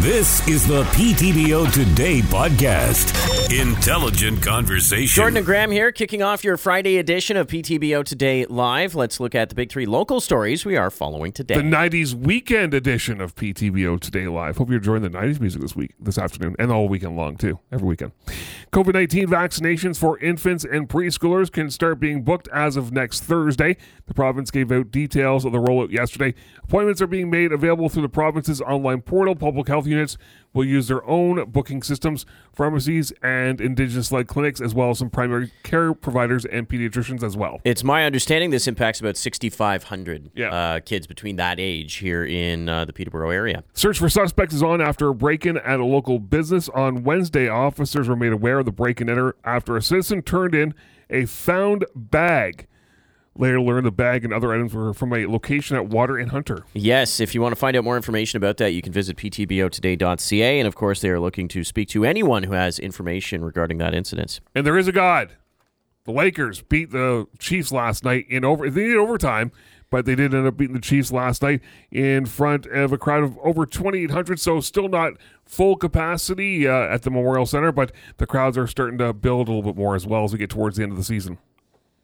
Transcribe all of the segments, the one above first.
This is the PTBO Today podcast. Intelligent conversation. Jordan and Graham here, kicking off your Friday edition of PTBO Today Live. Let's look at the big three local stories we are following today. The 90s weekend edition of PTBO Today Live. Hope you're enjoying the 90s music this week, this afternoon, and all weekend long, too, every weekend. COVID 19 vaccinations for infants and preschoolers can start being booked as of next Thursday. The province gave out details of the rollout yesterday. Appointments are being made available through the province's online portal. Public health units will use their own booking systems, pharmacies, and Indigenous led clinics, as well as some primary care providers and pediatricians as well. It's my understanding this impacts about 6,500 Yeah. uh, kids between that age here in uh, the Peterborough area. Search for suspects is on after a break in at a local business. On Wednesday, officers were made aware of the break in enter after a citizen turned in a found bag. Later learned the bag and other items were from a location at Water and Hunter. Yes, if you want to find out more information about that, you can visit ptbotoday.ca. And of course, they are looking to speak to anyone who has information regarding that incident. And there is a God. The Lakers beat the Chiefs last night in over. They needed overtime, but they did end up beating the Chiefs last night in front of a crowd of over 2,800. So still not full capacity uh, at the Memorial Center, but the crowds are starting to build a little bit more as well as we get towards the end of the season.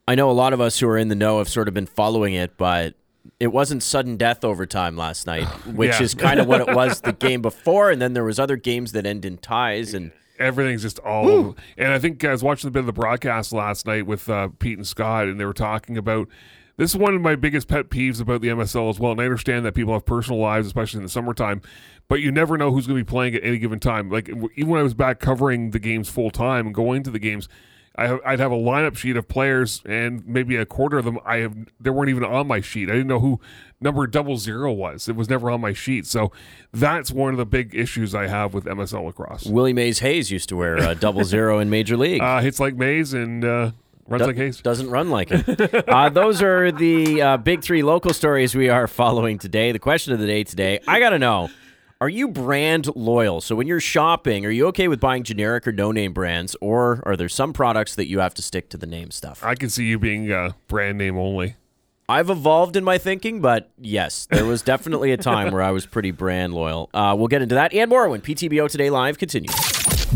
I know a lot of us who are in the know have sort of been following it, but it wasn't sudden death overtime last night, which Yeah. is kind of what it was the game before. And then there was other games that end in ties. And everything's just all over. And I think I was watching a bit of the broadcast last night with uh, Pete and Scott, and they were talking about this is one of my biggest pet peeves about the MSL as well. And I understand that people have personal lives, especially in the summertime, but you never know who's going to be playing at any given time. Like even when I was back covering the games full time and going to the games. I, I'd have a lineup sheet of players, and maybe a quarter of them I have they weren't even on my sheet. I didn't know who number double zero was. It was never on my sheet. So that's one of the big issues I have with MSL lacrosse. Willie Mays Hayes used to wear a double zero in Major League. Uh, hits like Mays and uh, runs Do- like Hayes. Doesn't run like it. uh, those are the uh, big three local stories we are following today. The question of the day today I got to know are you brand loyal? So when you're shopping, are you okay with buying generic or no name brands, or are there some products that you have to stick to the name stuff? I can see you being uh, brand name only. I've evolved in my thinking, but yes, there was definitely a time where I was pretty brand loyal. Uh, we'll get into that and more when PTBO Today Live continues.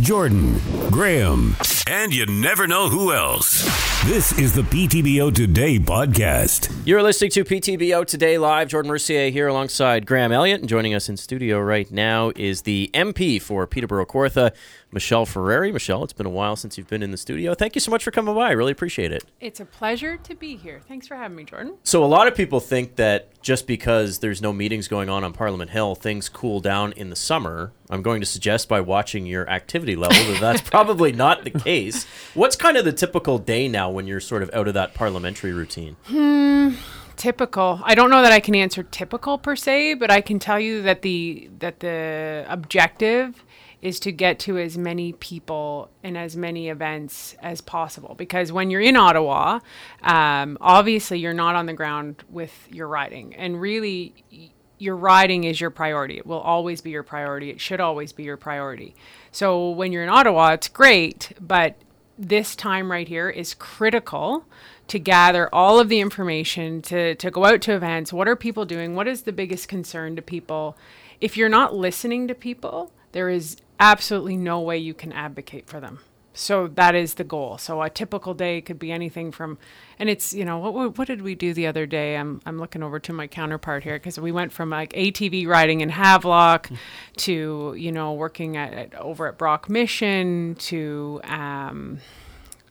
Jordan, Graham, and you never know who else. This is the PTBO Today podcast. You're listening to PTBO Today Live. Jordan Mercier here alongside Graham Elliott. And joining us in studio right now is the MP for Peterborough Kawartha, Michelle Ferreri. Michelle, it's been a while since you've been in the studio. Thank you so much for coming by. I really appreciate it. It's a pleasure to be here. Thanks for having me, Jordan. So, a lot of people think that just because there's no meetings going on on Parliament Hill, things cool down in the summer. I'm going to suggest by watching your activity level that that's probably not the case. What's kind of the typical day now when you're sort of out of that parliamentary routine? Typical. I don't know that I can answer typical per se, but I can tell you that the that the objective is to get to as many people and as many events as possible. Because when you're in Ottawa, um, obviously you're not on the ground with your riding, and really. Your riding is your priority. It will always be your priority. It should always be your priority. So when you're in Ottawa, it's great, but this time right here is critical to gather all of the information to, to go out to events. What are people doing? What is the biggest concern to people? If you're not listening to people there is absolutely no way you can advocate for them so that is the goal so a typical day could be anything from and it's you know what what, did we do the other day i'm, I'm looking over to my counterpart here because we went from like atv riding in havelock to you know working at, at over at brock mission to um,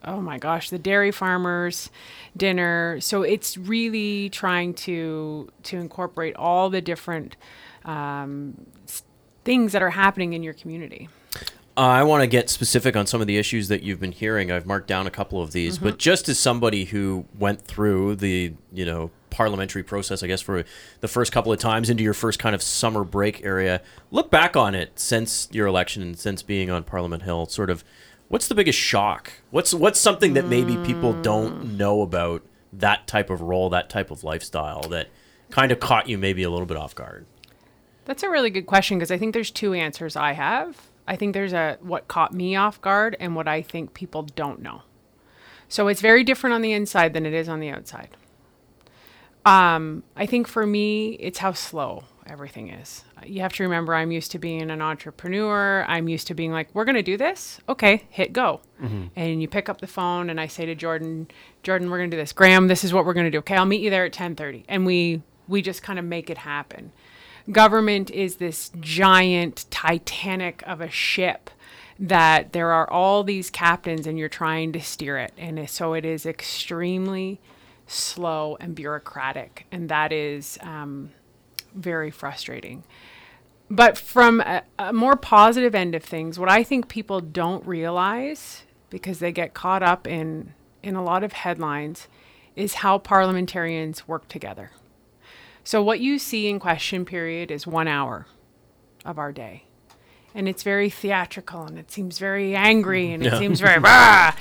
oh my gosh, the dairy farmers dinner. So it's really trying to to incorporate all the different um, things that are happening in your community. Uh, I want to get specific on some of the issues that you've been hearing. I've marked down a couple of these, but just as somebody who went through the, you know, parliamentary process, I guess, for the first couple of times into your first kind of summer break area. Look back on it since your election and since being on Parliament Hill. Sort of, what's the biggest shock? What's what's something that maybe people don't know about that type of role, that type of lifestyle that kind of caught you maybe a little bit off guard? That's a really good question because I think there's two answers I have. I think there's a what caught me off guard and what I think people don't know. So it's very different on the inside than it is on the outside. Um, I think for me, it's how slow everything is. You have to remember, I'm used to being an entrepreneur. I'm used to being like, we're going to do this. Okay, hit go. And you pick up the phone, and I say to Jordan, Jordan, we're going to do this. Graham, this is what we're going to do. Okay, I'll meet you there at 10:30, and we we just kind of make it happen. Government is this giant Titanic of a ship that there are all these captains, and you're trying to steer it, and so it is extremely slow and bureaucratic, and that is um, very frustrating. But from a, a more positive end of things, what I think people don't realize because they get caught up in in a lot of headlines is how parliamentarians work together. So what you see in question period is 1 hour of our day. And it's very theatrical and it seems very angry and it seems very rah.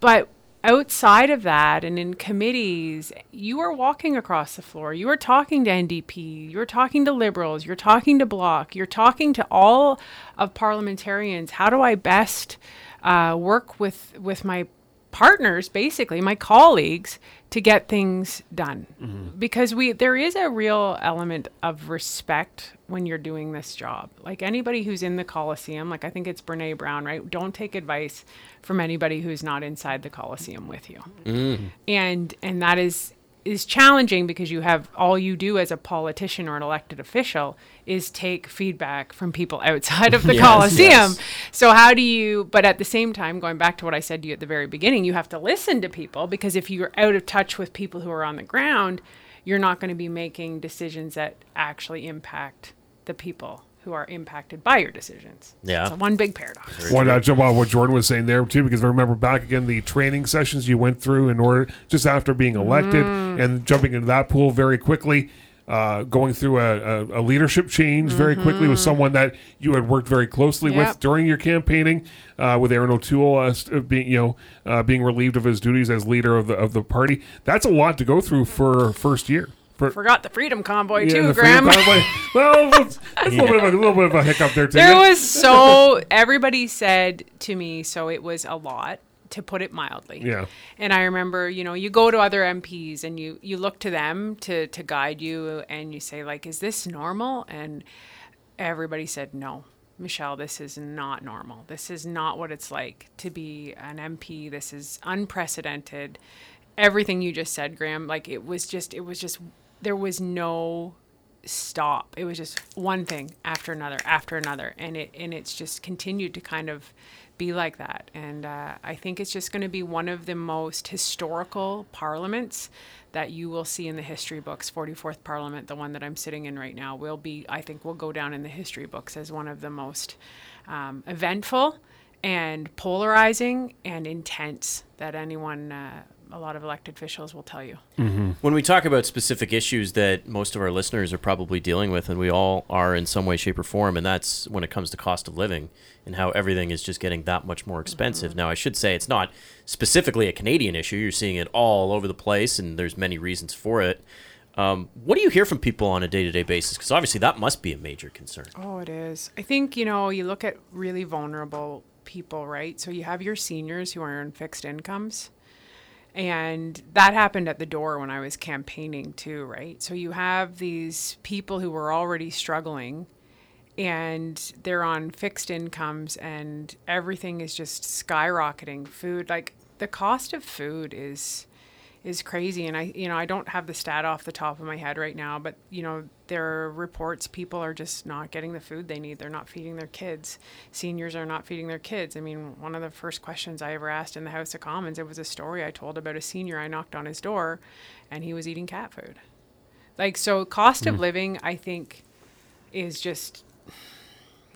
But outside of that and in committees, you are walking across the floor. You are talking to NDP. You're talking to Liberals. You're talking to Bloc. You're talking to all of parliamentarians. How do I best uh, work with with my partners, basically my colleagues, to get things done? Mm-hmm. Because we there is a real element of respect when you're doing this job. Like anybody who's in the Coliseum, like I think it's Brene Brown, right? Don't take advice from anybody who's not inside the Coliseum with you. Mm-hmm. And and that is is challenging because you have all you do as a politician or an elected official is take feedback from people outside of the Yes, Coliseum. yes. So how do you but at the same time going back to what I said to you at the very beginning, you have to listen to people because if you're out of touch with people who are on the ground, you're not going to be making decisions that actually impact the people who are impacted by your decisions. Yeah. It's a one big paradox. One, uh, jump on what Jordan was saying there too, because I remember back again the training sessions you went through in order just after being elected Mm. and jumping into that pool very quickly, uh, going through a, a, a leadership change very quickly with someone that you had worked very closely Mm-hmm. Yep. with during your campaigning, uh, with Erin O'Toole uh, st- being you know uh, being relieved of his duties as leader of the of the party. That's a lot to go through for first year. For, Forgot the Freedom Convoy yeah, too, Graham. convoy. well, that's a little bit of a, little bit of a hiccup there too. There was so everybody said to me, so it was a lot to put it mildly. Yeah. And I remember, you know, you go to other MPs and you you look to them to to guide you and you say like, is this normal? And everybody said no. Michelle, this is not normal. This is not what it's like to be an MP. This is unprecedented. Everything you just said, Graham, like it was just it was just there was no stop. It was just one thing after another after another, and it and it's just continued to kind of be like that. And uh, I think it's just going to be one of the most historical parliaments that you will see in the history books. 44th Parliament, the one that I'm sitting in right now, will be I think will go down in the history books as one of the most um, eventful and polarizing and intense that anyone. Uh, a lot of elected officials will tell you. When we talk about specific issues that most of our listeners are probably dealing with, and we all are in some way, shape, or form, and that's when it comes to cost of living and how everything is just getting that much more expensive. Now, I should say it's not specifically a Canadian issue. You're seeing it all over the place, and there's many reasons for it. Um, what do you hear from people on a day to day basis? Because obviously that must be a major concern. Oh, it is. I think, you know, you look at really vulnerable people, right? So you have your seniors who are on fixed incomes. And that happened at the door when I was campaigning too, right? So you have these people who were already struggling and they're on fixed incomes and everything is just skyrocketing. Food, like the cost of food is is crazy and I you know I don't have the stat off the top of my head right now but you know there are reports people are just not getting the food they need they're not feeding their kids seniors are not feeding their kids. I mean one of the first questions I ever asked in the House of Commons it was a story I told about a senior I knocked on his door and he was eating cat food. Like so cost of hmm. living I think is just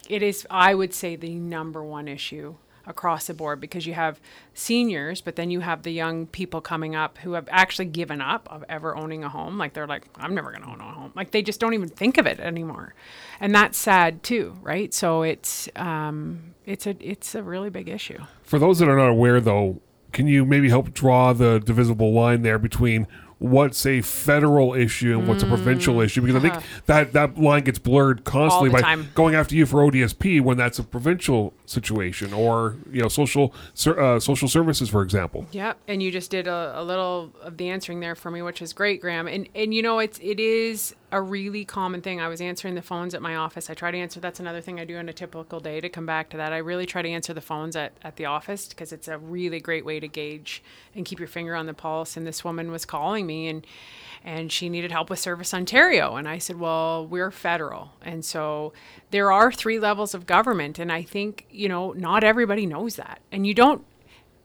it is i would say the number one issue across the board because you have seniors, but then you have the young people coming up who have actually given up of ever owning a home. Like they're like, I'm never going to own a home. Like they just don't even think of it anymore, and that's sad too, right? So it's um, it's a it's a really big issue. For those that are not aware, though, can you maybe help draw the divisible line there between what's a federal issue and what's a provincial issue because I think that that line gets blurred constantly Mm. Uh-huh. the by time. going after you for ODSP when that's a provincial situation or you know social ser- uh, social services for example. Yep, and you just did a, a little of the answering there for me, which is great, Graham. And and you know it's it is a really common thing. I was answering the phones at my office. I try to answer. That's another thing I do on a typical day. To come back to that, I really try to answer the phones at at the office because it's a really great way to gauge and keep your finger on the pulse. And this woman was calling me and and she needed help with Service Ontario. And I said, Well, we're federal. And so there are three levels of government. And I think, you know, not everybody knows that. And you don't,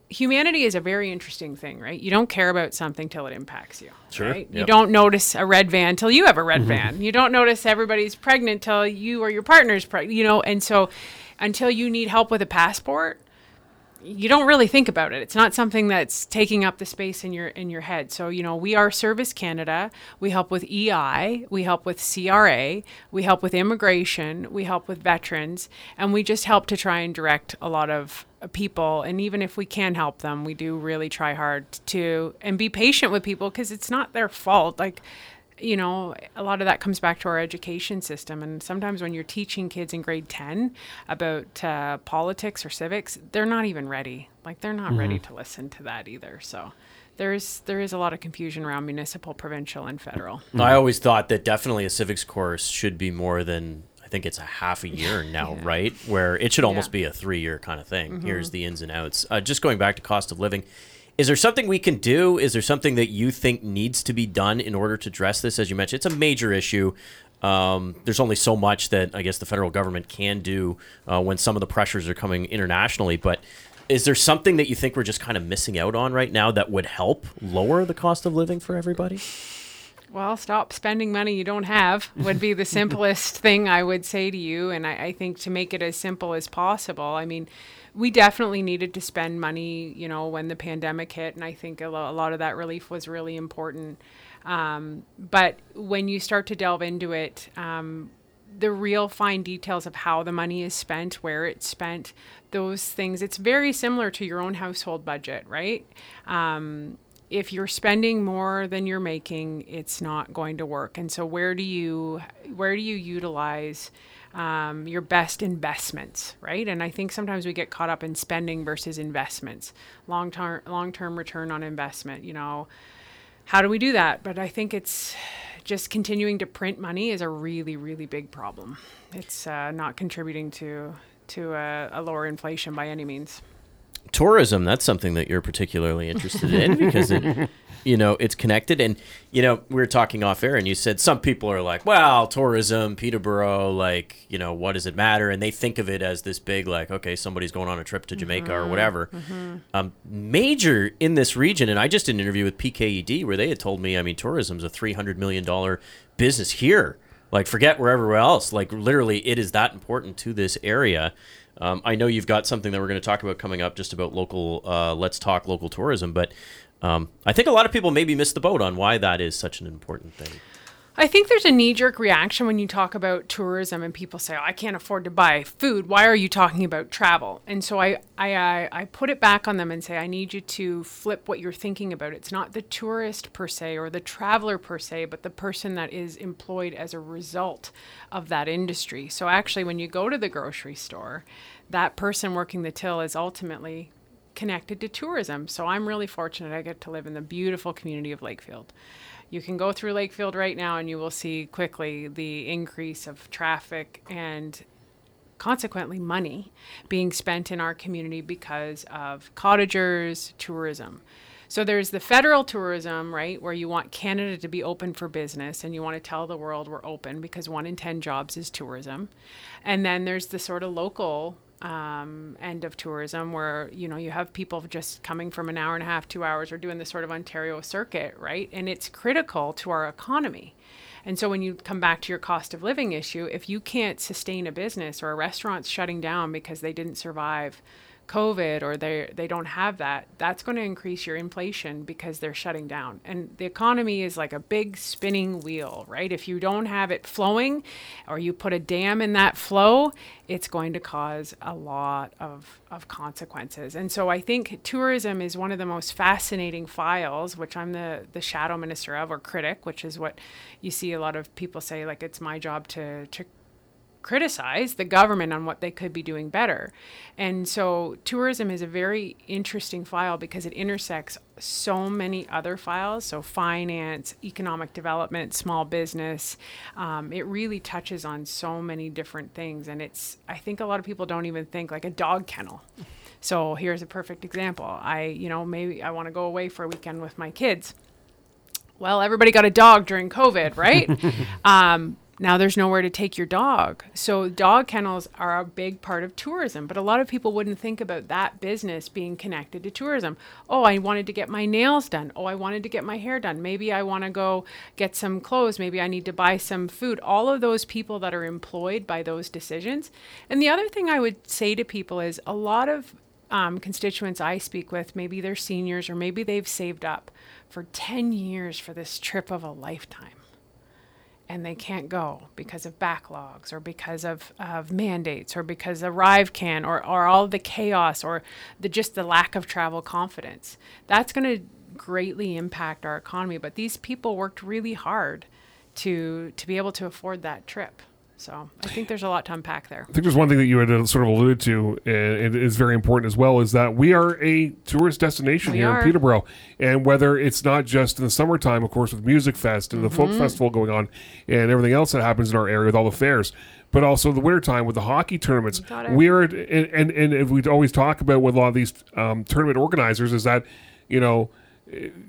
humanity is a very interesting thing, right? You don't care about something till it impacts you. Sure, Right? You don't notice a red van till you have a red van. You don't notice everybody's pregnant till you or your partner's pregnant, you know? And so until you need help with a passport, you don't really think about it. It's not something that's taking up the space in your in your head. So, you know, we are Service Canada. We help with EI, we help with CRA, we help with immigration, we help with veterans, and we just help to try and direct a lot of people and even if we can help them, we do really try hard to and be patient with people because it's not their fault. Like you know, a lot of that comes back to our education system. And sometimes when you're teaching kids in grade 10 about uh, politics or civics, they're not even ready. Like they're not ready to listen to that either. So there's there is a lot of confusion around municipal, provincial, and federal. I always thought that definitely a civics course should be more than I think it's a half a year now, right? Where it should almost Yeah. be a three year kind of thing. Here's the ins and outs. Uh, just going back to cost of living, is there something we can do? Is there something that you think needs to be done in order to address this? As you mentioned, it's a major issue. Um, there's only so much that I guess the federal government can do uh, when some of the pressures are coming internationally. But is there something that you think we're just kind of missing out on right now that would help lower the cost of living for everybody? Well, stop spending money you don't have would be the simplest thing I would say to you. And I, I think to make it as simple as possible, I mean, we definitely needed to spend money, you know, when the pandemic hit. And I think a, lo- a lot of that relief was really important. Um, but when you start to delve into it, um, the real fine details of how the money is spent, where it's spent, those things, it's very similar to your own household budget, right? Um, if you're spending more than you're making, it's not going to work. And so, where do you where do you utilize um, your best investments, right? And I think sometimes we get caught up in spending versus investments, long term long term return on investment. You know, how do we do that? But I think it's just continuing to print money is a really really big problem. It's uh, not contributing to to a, a lower inflation by any means. Tourism that's something that you're particularly interested in because it you know it's connected. And you know we were talking off air and you said some people are like well tourism peterborough like you know what does it matter? And they think of it as this big like okay somebody's going on a trip to jamaica or whatever. um, major in this region and i just did an interview with pked where they had told me i mean tourism's a 300 million dollar business here. Like forget wherever else like literally it is that important to this area um, I know you've got something that we're going to talk about coming up just about local, uh, let's talk local tourism, but um, I think a lot of people maybe miss the boat on why that is such an important thing. I think there's a knee jerk reaction when you talk about tourism and people say, oh, I can't afford to buy food. Why are you talking about travel? And so I, I, I, I put it back on them and say, I need you to flip what you're thinking about. It's not the tourist per se or the traveler per se, but the person that is employed as a result of that industry. So actually, when you go to the grocery store, that person working the till is ultimately connected to tourism. So I'm really fortunate I get to live in the beautiful community of Lakefield. You can go through Lakefield right now and you will see quickly the increase of traffic and consequently money being spent in our community because of cottagers, tourism. So there's the federal tourism, right, where you want Canada to be open for business and you want to tell the world we're open because one in 10 jobs is tourism. And then there's the sort of local um, end of tourism where, you know, you have people just coming from an hour and a half, two hours, or doing this sort of Ontario circuit, right? And it's critical to our economy. And so when you come back to your cost of living issue, if you can't sustain a business or a restaurant's shutting down because they didn't survive COVID or they they don't have that, that's going to increase your inflation because they're shutting down. And the economy is like a big spinning wheel, right? If you don't have it flowing or you put a dam in that flow, it's going to cause a lot of, of consequences. And so I think tourism is one of the most fascinating files, which I'm the, the shadow minister of or critic, which is what you see a lot of people say, like it's my job to, to criticize the government on what they could be doing better. And so tourism is a very interesting file because it intersects so many other files. So finance, economic development, small business. Um, it really touches on so many different things. And it's, I think a lot of people don't even think like a dog kennel. So here's a perfect example. I, you know, maybe I want to go away for a weekend with my kids. Well, everybody got a dog during COVID, right? um, now there's nowhere to take your dog. So dog kennels are a big part of tourism, but a lot of people wouldn't think about that business being connected to tourism. Oh, I wanted to get my nails done. Oh, I wanted to get my hair done. Maybe I want to go get some clothes. Maybe I need to buy some food. All of those people that are employed by those decisions. And the other thing I would say to people is a lot of um, constituents I speak with, maybe they're seniors or maybe they've saved up for 10 years for this trip of a lifetime and they can't go because of backlogs or because of, of mandates or because Arrive can or, or all the chaos or the just the lack of travel confidence. That's going to greatly impact our economy. But these people worked really hard to to be able to afford that trip. So I think there's a lot to unpack there. I think there's one thing that you had uh, sort of alluded to, and it is very important as well, is that we are a tourist destination We here are. in Peterborough. And whether it's not just in the summertime, of course, with Music Fest and the Folk Mm-hmm. Festival going on and everything else that happens in our area with all the fairs, but also the wintertime with the hockey tournaments. We are, and, and, and if we always talk about with a lot of these um, tournament organizers, is that, you know,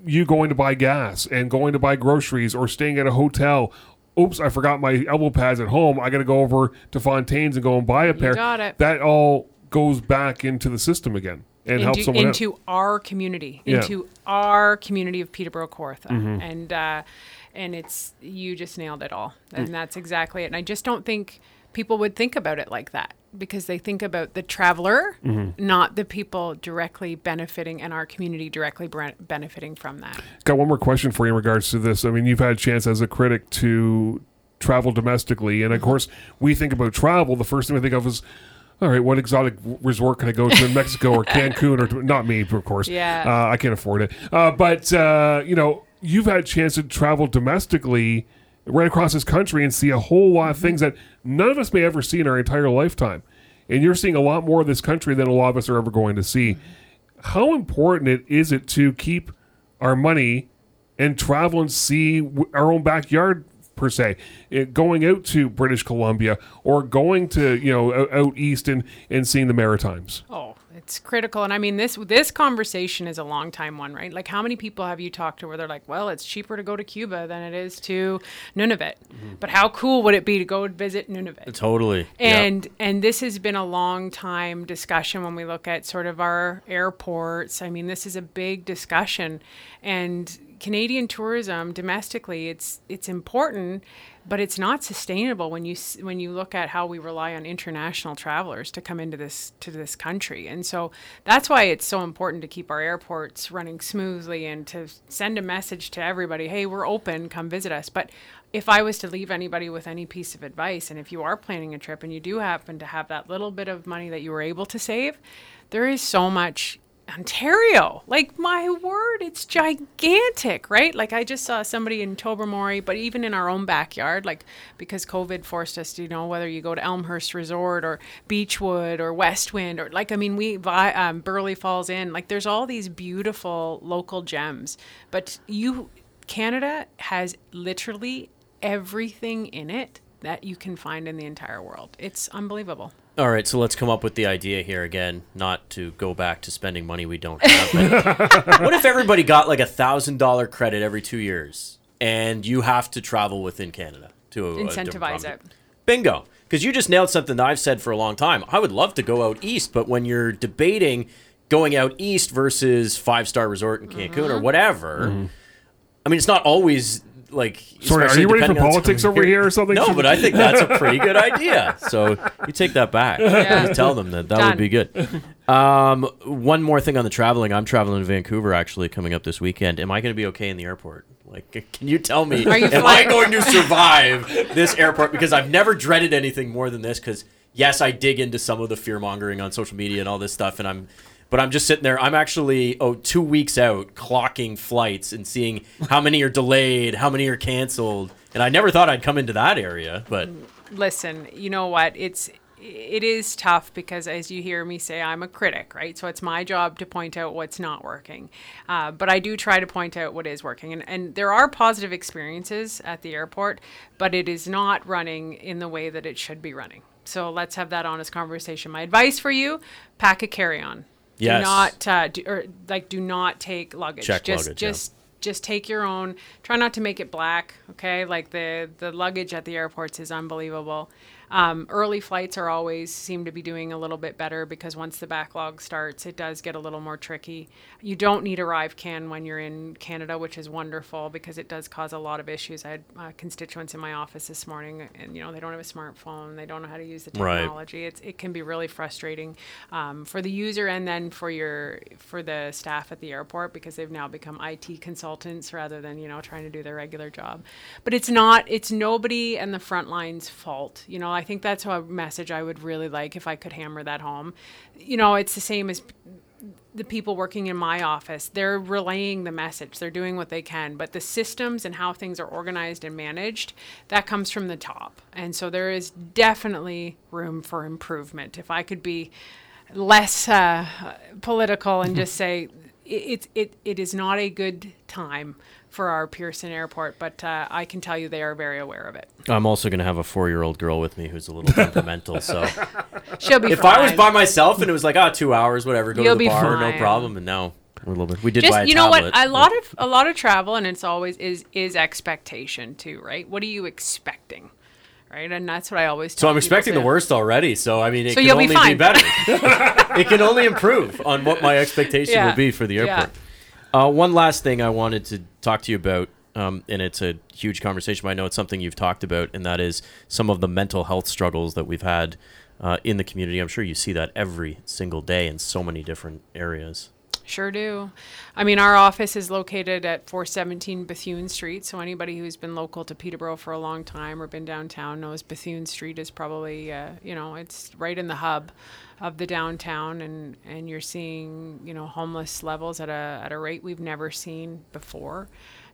you going to buy gas and going to buy groceries or staying at a hotel. Oops, I forgot my elbow pads at home. I got to go over to Fontaine's and go and buy a pair. got it. That all goes back into the system again and helps into, someone out. our community, Yeah. Mm-hmm. into our community of Peterborough Kawartha, and uh, and it's you just nailed it all, and Mm. that's exactly it. And I just don't think people would think about it like that because they think about the traveler, Mm-hmm. not the people directly benefiting and our community directly bre- benefiting from that. Got one more question for you in regards to this. I mean, you've had a chance as a critic to travel domestically, and of Mm-hmm. course, we think about travel. The first thing we think of is, all right, what exotic resort can I go to in Mexico or Cancun or not me, of course. Yeah. uh, I can't afford it. Uh, but uh, you know, you've had a chance to travel domestically right across this country and see a whole lot of things that none of us may ever see in our entire lifetime. And you're seeing a lot more of this country than a lot of us are ever going to see. How important it is it to keep our money and travel and see our own backyard per se it, going out to british columbia or going to you know out, out east and, and seeing the maritimes Oh, it's critical. And I mean this this conversation is a long time one, right? Like how many people have you talked to where they're like, "Well, it's cheaper to go to Cuba than it is to Nunavut." Mm-hmm. But how cool would it be to go visit Nunavut? Totally. And and this has been a long time discussion when we look at sort of our airports. I mean, this is a big discussion and Canadian tourism domestically it's it's important but it's not sustainable when you when you look at how we rely on international travelers to come into this to this country. And so that's why it's so important to keep our airports running smoothly and to send a message to everybody, "Hey, we're open, come visit us." But if I was to leave anybody with any piece of advice, and if you are planning a trip and you do happen to have that little bit of money that you were able to save, there is so much Ontario. Like my word, it's gigantic, right? Like I just saw somebody in Tobermory, but even in our own backyard, like because COVID forced us to, you know, whether you go to Elmhurst Resort or Beechwood or Westwind or like I mean, we um, Burley Falls Inn, like there's all these beautiful local gems, but you Canada has literally everything in it that you can find in the entire world. It's unbelievable. All right, so let's come up with the idea here again, not to go back to spending money we don't have. what if everybody got like a thousand dollar credit every two years, and you have to travel within Canada to a- a Incentivize it. Bingo. Because you just nailed something that I've said for a long time. I would love to go out east, but when you're debating going out east versus five star resort in Cancun Mm-hmm. or whatever, I mean, it's not always like. Sorry, are you ready for politics over here or something? No, but I think that's a pretty good idea. So you take that back. Yeah. You tell them that that Done. would be good. Um, one more thing on the traveling. I'm traveling to Vancouver actually coming up this weekend. Am I going to be okay in the airport? Like, can you tell me? Are you am I going to survive this airport? Because I've never dreaded anything more than this. Because yes, I dig into some of the fear mongering on social media and all this stuff, and I'm. But I'm just sitting there. I'm actually oh two weeks out clocking flights and seeing how many are delayed, how many are canceled, and I never thought I'd come into that area. But listen, you know what? It's it is tough because as you hear me say, I'm a critic, right? So it's my job to point out what's not working. Uh, but I do try to point out what is working. And, and there are positive experiences at the airport, but it is not running in the way that it should be running. So let's have that honest conversation. My advice for you pack a carry on. Yes. Do not, uh, do, or like, do not take luggage. Check just, luggage, yeah. just, just take your own. Try not to make it black. Okay, like the the luggage at the airports is unbelievable. Um, early flights are always seem to be doing a little bit better because once the backlog starts, it does get a little more tricky. You don't need Arrive Can when you're in Canada, which is wonderful because it does cause a lot of issues. I had uh, constituents in my office this morning, and you know they don't have a smartphone, they don't know how to use the Right. technology. It's it can be really frustrating um, for the user and then for your for the staff at the airport because they've now become IT consultants rather than you know trying to do their regular job. But it's not it's nobody and the front line's fault. You know, I think that's a message I would really like if I could hammer that home. You know, it's the same as the people working in my office. They're relaying the message. They're doing what they can but the systems and how things are organized and managed that comes from the top. And so there is definitely room for improvement. If i could be less uh, political and just say it, it, it, it is not a good time for our pearson airport but uh, i can tell you they are very aware of it I'm also going to have a four year old girl with me who's a little temperamental. So she'll be if I was by myself and it was like, ah, two hours, whatever, go You'll to the be bar, no problem. And now we're a little bit. We did buy a just you know what tablet, a lot of a lot of travel and it's always is is expectation too right what are you expecting right and that's what i always So I'm expecting the worst already. So I mean, it So can you'll be only fine. better. it can only improve on what my expectation Yeah. will be for the Yeah. Uh, one last thing I wanted to talk to you about, um, and it's a huge conversation. But I know it's something you've talked about, and that is some of the mental health struggles that we've had uh, in the community. I'm sure you see that every single day in so many different areas. Sure do. I mean, our office is located at 417 Bethune Street. So anybody who's been local to Peterborough for a long time or been downtown knows Bethune Street is probably, uh, you know, it's right in the hub of the downtown, and and you're seeing, you know, homeless levels at a at a rate we've never seen before.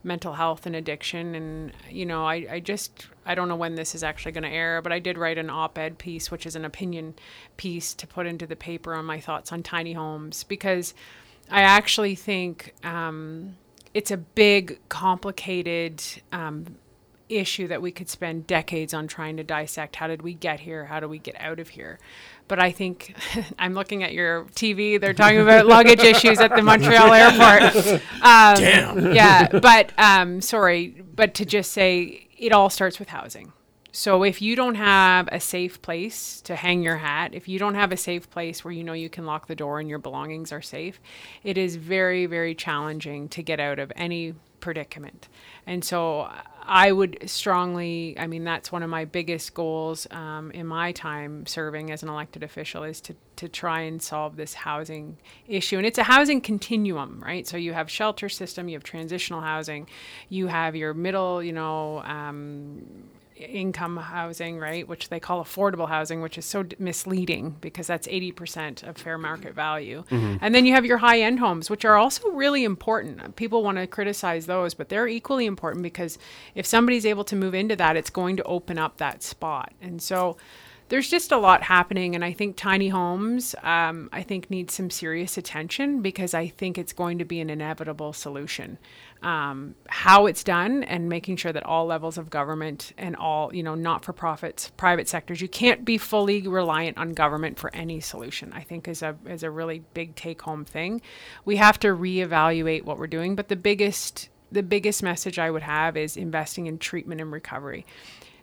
Mental health and addiction, and you know, I, I just I don't know when this is actually going to air, but I did write an op-ed piece, which is an opinion piece to put into the paper on my thoughts on tiny homes because. I actually think um, it's a big, complicated um, issue that we could spend decades on trying to dissect. How did we get here? How do we get out of here? But I think I'm looking at your TV. They're talking about luggage issues at the Montreal airport. Um, Damn. yeah, but um, sorry, but to just say it all starts with housing. So if you don't have a safe place to hang your hat, if you don't have a safe place where you know you can lock the door and your belongings are safe, it is very, very challenging to get out of any predicament. And so I would strongly, I mean, that's one of my biggest goals um, in my time serving as an elected official is to, to try and solve this housing issue. And it's a housing continuum, right? So you have shelter system, you have transitional housing, you have your middle, you know, um, income housing, right, which they call affordable housing, which is so d- misleading because that's 80% of fair market value. Mm-hmm. And then you have your high end homes, which are also really important. People want to criticize those, but they're equally important because if somebody's able to move into that, it's going to open up that spot. And so there's just a lot happening and i think tiny homes um, i think need some serious attention because i think it's going to be an inevitable solution. Um, how it's done and making sure that all levels of government and all you know not for profits private sectors you can't be fully reliant on government for any solution i think is a is a really big take home thing. We have to reevaluate what we're doing but the biggest the biggest message i would have is investing in treatment and recovery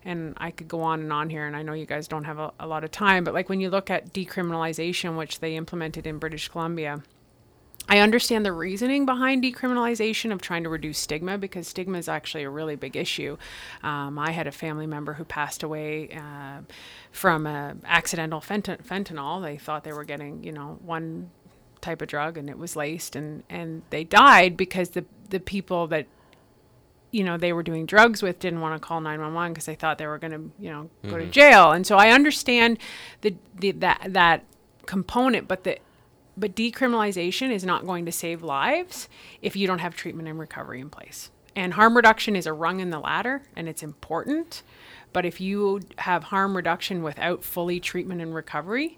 and I could go on and on here, and I know you guys don't have a, a lot of time, but like when you look at decriminalization, which they implemented in British Columbia, I understand the reasoning behind decriminalization of trying to reduce stigma because stigma is actually a really big issue. Um, I had a family member who passed away uh, from uh, accidental fent- fentanyl. They thought they were getting, you know, one type of drug and it was laced, and and they died because the the people that you know they were doing drugs with didn't want to call 911 because they thought they were going to you know go to mm-hmm. jail. And so i understand the, the that that component but the but decriminalization is not going to save lives if you don't have treatment and recovery in place. And harm reduction is a rung in the ladder and it's important but if you have harm reduction without fully treatment and recovery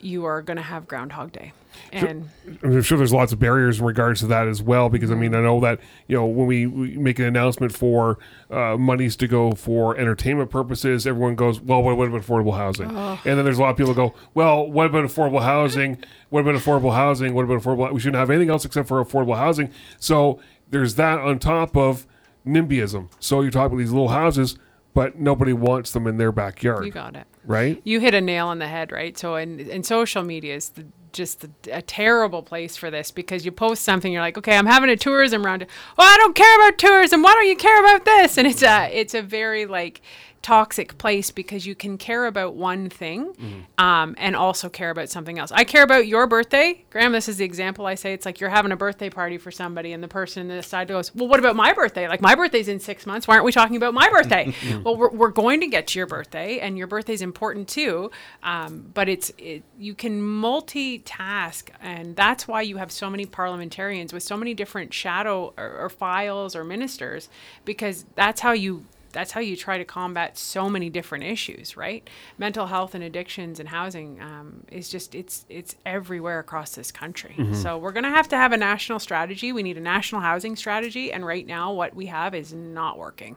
you are going to have groundhog day and I'm sure there's lots of barriers in regards to that as well. Because I mean, I know that you know when we, we make an announcement for uh, monies to go for entertainment purposes, everyone goes, "Well, what, what about affordable housing?" And then there's a lot of people go, "Well, what about affordable housing? What about affordable housing? What about affordable? We shouldn't have anything else except for affordable housing." So there's that on top of NIMBYism. So you're talking about these little houses, but nobody wants them in their backyard, you got it right? you hit a nail on the head, right? So, in, in social media is the, just the, a terrible place for this because you post something, you're like, okay, I'm having a tourism round. Well, I don't care about tourism. Why don't you care about this? And it's a it's a very like toxic place because you can care about one thing um, and also care about something else. I care about your birthday. Graham, this is the example I say. It's like you're having a birthday party for somebody, and the person on the side goes, Well, what about my birthday? Like, my birthday's in six months. Why aren't we talking about my birthday? well, we're, we're going to get to your birthday, and your birthday's important too. Um, but it's, it, you can multitask, and that's why you have so many parliamentarians with so many different shadow or, or files or ministers, because that's how you that's how you try to combat so many different issues right? Mental health and addictions and housing um, is just it's it's everywhere across this country. So we're going to have to have a national strategy. We need a national housing strategy and right now what we have is not working.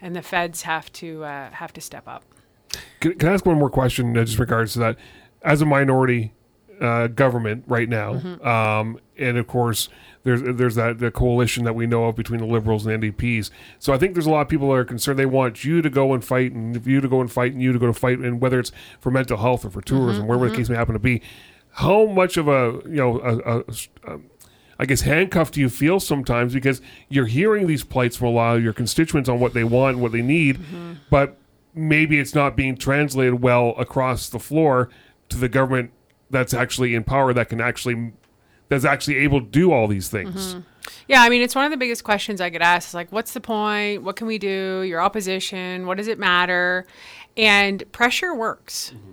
And the feds have to uh, have to step up. Can, can I ask one more question uh, just regards to that? As a minority uh, government right now, Mm-hmm. um, and of course there's there's that the coalition that we know of between the Liberals and the NDPs. So I think there's a lot of people that are concerned. They want you to go and fight, and you to go and fight, and you to go to fight, and whether it's for mental health or for tourism, Mm-hmm, wherever the case may happen to be. How much of a you know a, a, a I guess handcuffed do you feel sometimes because you're hearing these plights from a lot of your constituents on what they want, and what they need, but maybe it's not being translated well across the floor to the government that's actually in power that can actually that's actually able to do all these things. Mm-hmm. Yeah, I mean, it's one of the biggest questions I get asked. Is like, what's the point? What can we do? Your opposition. What does it matter? And pressure works. Mm-hmm.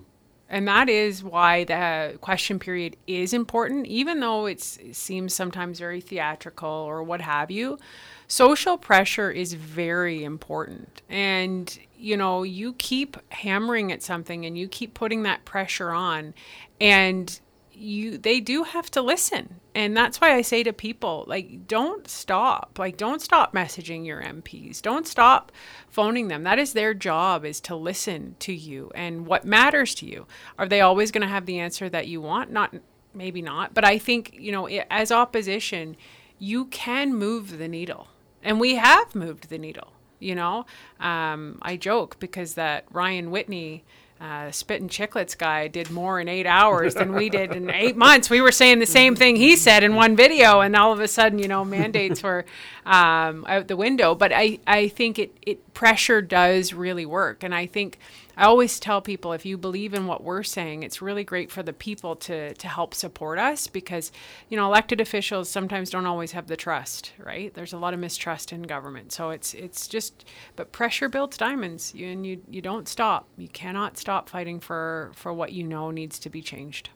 And that is why the question period is important, even though it's, it seems sometimes very theatrical or what have you. Social pressure is very important. And, you know, you keep hammering at something and you keep putting that pressure on, and you they do have to listen. And that's why i say to people like don't stop. Like don't stop messaging your mps don't stop phoning them. That is their job is to listen to you. And what matters to you are they always going to have the answer that you want? Not maybe not but i think you know as opposition you can move the needle. And we have moved the needle you know um, i joke because that ryan whitney uh, Spit and Chicklets guy did more in eight hours than we did in eight months. We were saying the same thing he said in one video, and all of a sudden, you know, mandates were um, out the window. But I, I think it, it pressure does really work, and I think I always tell people if you believe in what we're saying, it's really great for the people to to help support us because you know elected officials sometimes don't always have the trust, right? There's a lot of mistrust in government, so it's it's just but pressure builds diamonds, you, and you you don't stop. You cannot stop fighting for for what you know needs to be changed.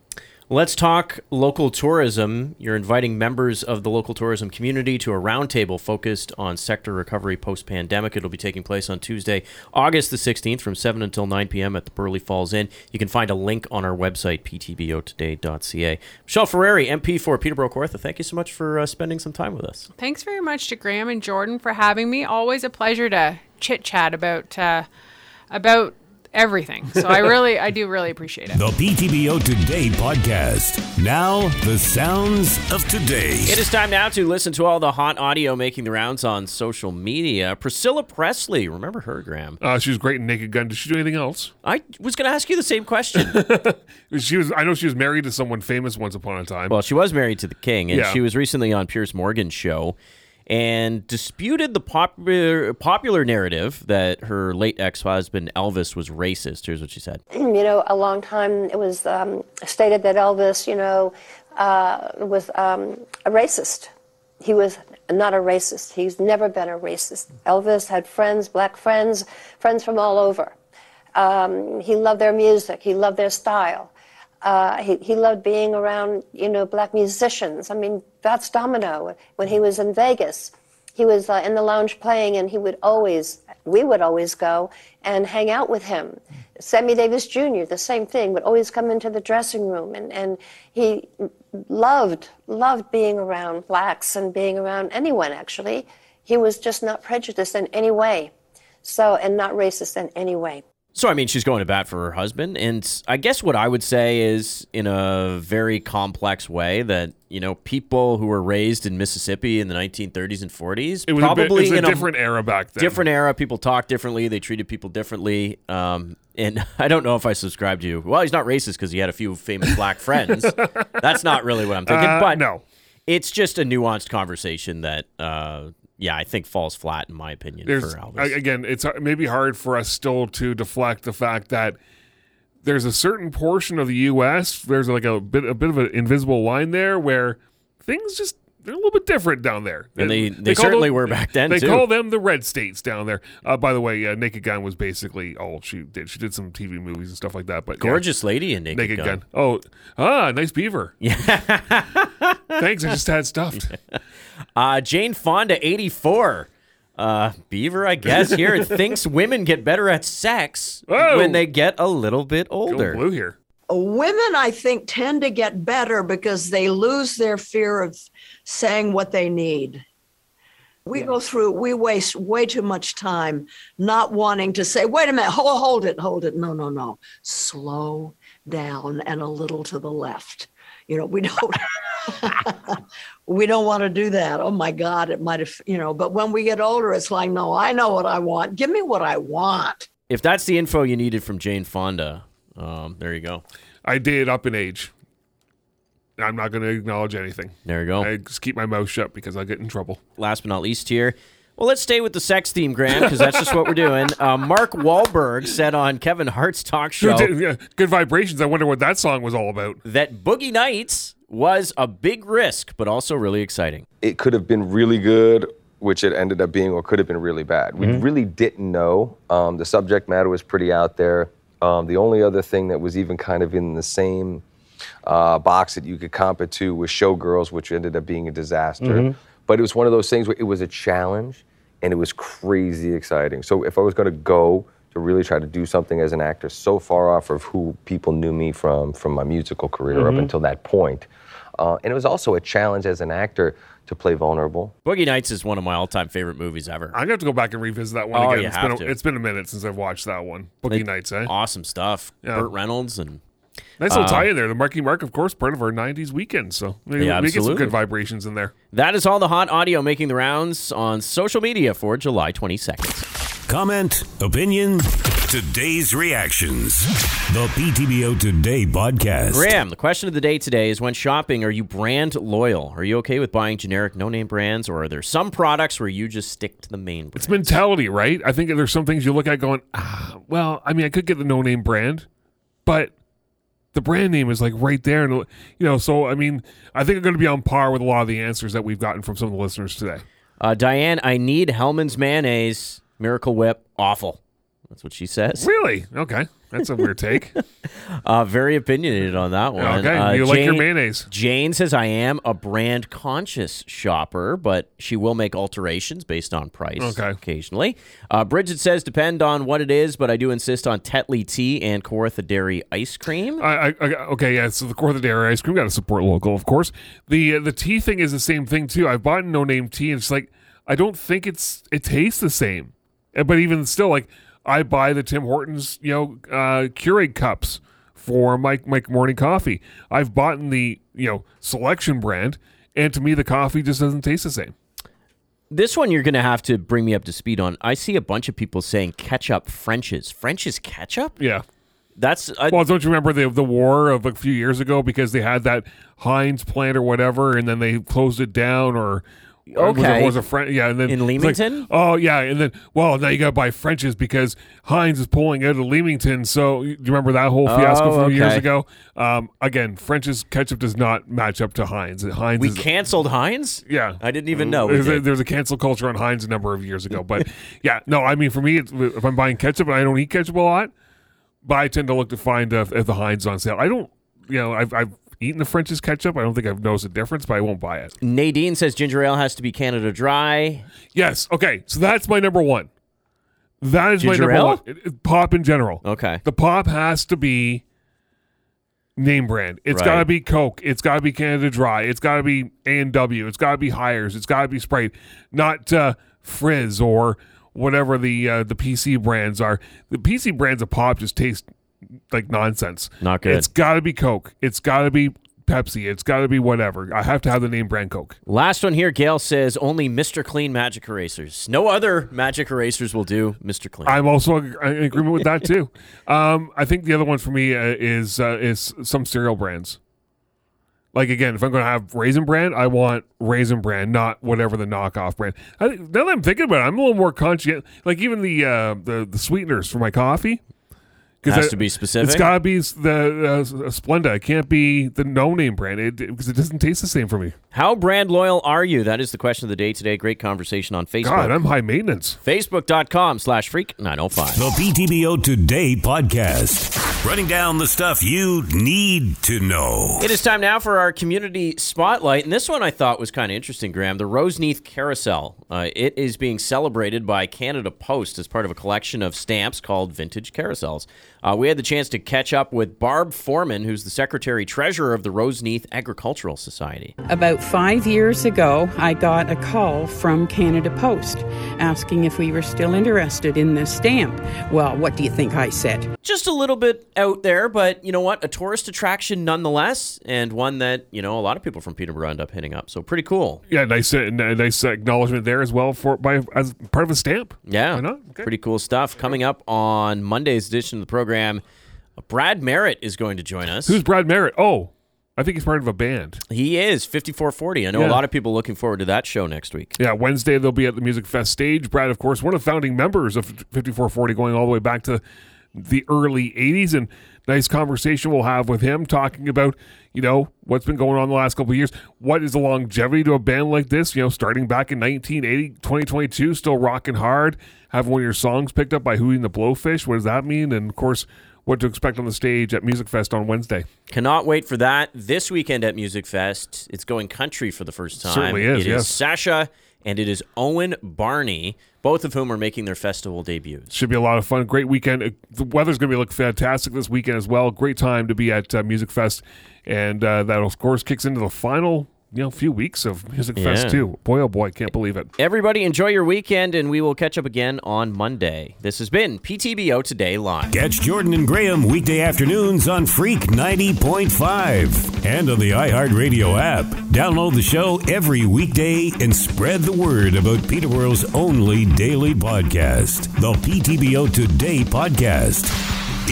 Let's talk local tourism. You're inviting members of the local tourism community to a roundtable focused on sector recovery post pandemic. It'll be taking place on Tuesday, August the 16th from 7 until 9 p.m. at the Burley Falls Inn. You can find a link on our website, ptbotoday.ca. Michelle Ferreri, MP for Peterborough Kawartha, thank you so much for uh, spending some time with us. Thanks very much to Graham and Jordan for having me. Always a pleasure to chit chat about uh, about everything. So I really, I do really appreciate it. The PTBO Today podcast. Now, the sounds of today. It is time now to listen to all the hot audio making the rounds on social media. Priscilla Presley, remember her, Graham? Uh, she was great in Naked Gun. Did she do anything else? I was going to ask you the same question. She was. I know she was married to someone famous once upon a time. well, she was married to the king, and Yeah. she was recently on Piers Morgan's show and disputed the popular popular narrative that her late ex-husband Elvis was racist. Here's what she said. you know, a long time it was um, stated that Elvis, you know, uh, was um, a racist. He was not a racist. He's never been a racist. Elvis had friends, black friends, friends from all over. Um, he loved their music. He loved their style. Uh, he, he loved being around, you know, black musicians. I mean, Fats Domino, when he was in Vegas, he was uh, in the lounge playing, and he would always, we would always go and hang out with him. Sammy Davis Jr., the same thing, would always come into the dressing room, and, and he loved, loved being around blacks and being around anyone, actually. He was just not prejudiced in any way, so, and not racist in any way. So I mean, she's going to bat for her husband, and I guess what I would say is, in a very complex way, that you know, people who were raised in Mississippi in the 1930s and 40s it was probably a, bit, it was a different era back then. different era. People talked differently. They treated people differently. Um, and I don't know if I subscribe to you. Well, he's not racist because he had a few famous black friends. That's not really what I'm thinking. Uh, but no. it's just a nuanced conversation that, uh, yeah, I think falls flat in my opinion There's for Elvis. Again, it's maybe hard for us still to deflect the fact that there's a certain portion of the U.S. There's like a bit a bit of an invisible line there where things just they're a little bit different down there. And they- they call certainly were back then, They too. call them the red states down there. Uh, by the way, uh, Naked Gun was basically all she did. She did some TV movies and stuff like that. But yeah, Gorgeous lady in Naked, Naked Gun. Gun. Oh, ah, nice beaver. Yeah. Thanks. I just had stuffed. Uh, Jane Fonda, 84. Uh, Beaver, I guess, here thinks women get better at sex Whoa. when they get a little bit Go older. blue here. Women i think tend to get better because they lose their fear of saying what they need. We go through we waste way too much time not wanting to say wait a minute hold, hold it hold it. No no no. Slow down and a little to the left. You know we don't we don't want to do that. Oh my god it might have you know but when we get older it's like no i know what i want. Give me what i want. If that's the info you needed from Jane Fonda, um, there you go. I did up in age. I'm not going to acknowledge anything. There you go. I just keep my mouth shut because I'll get in trouble. Last but not least here. Well, let's stay with the sex theme, Graham, because that's just what we're doing. Uh, Mark Wahlberg said on Kevin Hart's talk show Good vibrations. I wonder what that song was all about. that Boogie Nights was a big risk, but also really exciting. it could have been really good, which it ended up being, or could have been really bad. We really didn't know. Um, the subject matter was pretty out there. Um, the only other thing that was even kind of in the same uh, box that you could comp it to was Showgirls, which ended up being a disaster. But it was one of those things where it was a challenge and it was crazy exciting. So if I was going to go to really try to do something as an actor so far off of who people knew me from from my musical career up until that point, uh, and it was also a challenge as an actor to play vulnerable. Boogie Nights is one of my all-time favorite movies ever. I'm gonna have to go back and revisit that one Oh, again. you It's have been, to. it's been a minute since I've watched that one. Boogie They- Nights, eh? Awesome stuff. Yeah. Burt Reynolds and Nice little tie in there. The Marky Mark, of course, part of our '90s weekend. So maybe Yeah, we get some good vibrations in there. That is all the hot audio making the rounds on social media for July 22nd. Comment, opinion, today's reactions. The PTBO Today podcast. Graham, the question of the day today is when shopping, are you brand loyal? Are you okay with buying generic no name brands, or are there some products where you just stick to the main brand? It's mentality, right? I think there's some things you look at going, ah, well, I mean, I could get the no name brand, but the brand name is like right there, and you know, so I mean, I think I'm going to be on par with a lot of the answers that we've gotten from some of the listeners today. Uh, Diane, I need Hellmann's mayonnaise, Miracle Whip, awful. That's what she says. Really? Okay, that's a weird take. Uh, very opinionated on that one. Okay, Uh, you like your Jane- mayonnaise. Jane says, I am a brand conscious shopper, but she will make alterations based on price Okay. occasionally. Uh, Bridget says, depend on what it is, but I do insist on Tetley tea and Kawartha Dairy ice cream. I, I, I okay, yeah. So the Kawartha Dairy ice cream got to support local, of course. The uh, the tea thing is the same thing too. I've bought no name tea, and it's like I don't think it's it tastes the same. Uh, But even still, like I buy the Tim Hortons, you know, uh, Keurig cups for my my morning coffee. I've bought in the you know selection brand, and to me the coffee just doesn't taste the same. This one you're going to have to bring me up to speed on. I see a bunch of people saying ketchup French's. French's ketchup? Yeah. That's I, Well, don't you remember the the war of a few years ago because they had that Heinz plant or whatever, and then they closed it down or. Or was Okay. was a friend? Yeah, and then In it's like, Leamington? oh yeah, and then well now you got to buy French's because Heinz is pulling out of Leamington. So you remember that whole fiasco Oh, from years ago? Um, again, French's ketchup does not match up to Heinz. Heinz we is, canceled Heinz. yeah, I didn't even know There's a, there's a cancel culture on Heinz a number of years ago, but yeah, no, I mean for me, it's, if I'm buying ketchup and I don't eat ketchup a lot, but I tend to look to find uh, if the Heinz on sale. I don't, you know, I've, I've eaten the French's ketchup. I don't think I've noticed a difference, but I won't buy it. Nadine says ginger ale has to be Canada Dry. Yes, okay, so that's my number one. That is Ginger my number ale? one. It- it- pop in general. Okay. The pop has to be name brand. It's Right. got to be Coke. It's got to be Canada Dry. It's got to be A and W. It's got to be Hires. It's got to be Sprite, not uh, Frizz or whatever the uh, the PC brands are. The PC brands of pop just taste like nonsense. Not good. It's got to be Coke. It's got to be Pepsi. It's got to be whatever. I have to have the name brand Coke. Last one here, Gail says only Mr. Clean magic erasers. No other magic erasers will do Mr. Clean. I'm also in agreement with that too. Um, I think the other one for me uh, is uh, is some cereal brands. Like again, if I'm going to have raisin brand, I want raisin brand, not whatever the knockoff brand. I, now that I'm thinking about it, I'm a little more conscious. Like even the uh, the the sweeteners for my coffee. Has I- to be specific? It's got to be the uh, Splenda. It can't be the no name brand it, because it doesn't taste the same for me. How brand loyal are you? That is the question of the day today. Great conversation on Facebook. God, I'm high maintenance. Facebook.com slash freak 905. The PTBO Today podcast. Running down the stuff you need to know. It is time now for our community spotlight, and this one I thought was kind of interesting, Graham. The Roseneath Carousel. Uh, it is being celebrated by Canada Post as part of a collection of stamps called Vintage Carousels. Uh, we had the chance to catch up with Barb Foreman, who's the secretary treasurer of the Roseneath Agricultural Society. About five years ago, I got a call from Canada Post asking if we were still interested in this stamp. Well, what do you think I said? Just a little bit out there, but you know what? A tourist attraction nonetheless, and one that you know a lot of people from Peterborough end up hitting up. So pretty cool. Yeah, nice uh, nice acknowledgement there as well for by as part of a stamp. Yeah, Why not? Okay. pretty cool stuff. Coming up on Monday's edition of the program, Brad Merritt is going to join us. Who's Brad Merritt? Oh, I think he's part of a band. he is 54-40. I know Yeah. a lot of people looking forward to that show next week. Yeah, Wednesday they'll be at the Music Fest stage. Brad, of course, one of the founding members of 54-40, going all the way back to the early 80s. And nice conversation we'll have with him talking about, you know, what's been going on the last couple of years. What is the longevity to a band like this? You know, starting back in 1980, 2022, still rocking hard. Have one of your songs picked up by Hootie and the Blowfish. What does that mean? And of course, what to expect on the stage at Music Fest on Wednesday. Cannot wait for that this weekend at Music Fest. It's going country for the first time. Certainly is, It yes. Sasha and it is Owen Barney, both of whom are making their festival debuts. Should be a lot of fun. Great weekend. Uh, The weather's going to be look fantastic this weekend as well. Great time to be at uh, Music Fest, and uh, that of course kicks into the final you know few weeks of Music Fest too. Boy oh boy, can't believe it. Everybody, enjoy your weekend, and we will catch up again on Monday. This has been PTBO Today Live. Catch Jordan and Graham weekday afternoons on Freak 90.5 and on the iHeartRadio app. Download the show every weekday and spread the word about Peterborough's only daily podcast, the PTBO Today podcast.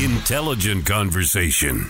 Intelligent conversation.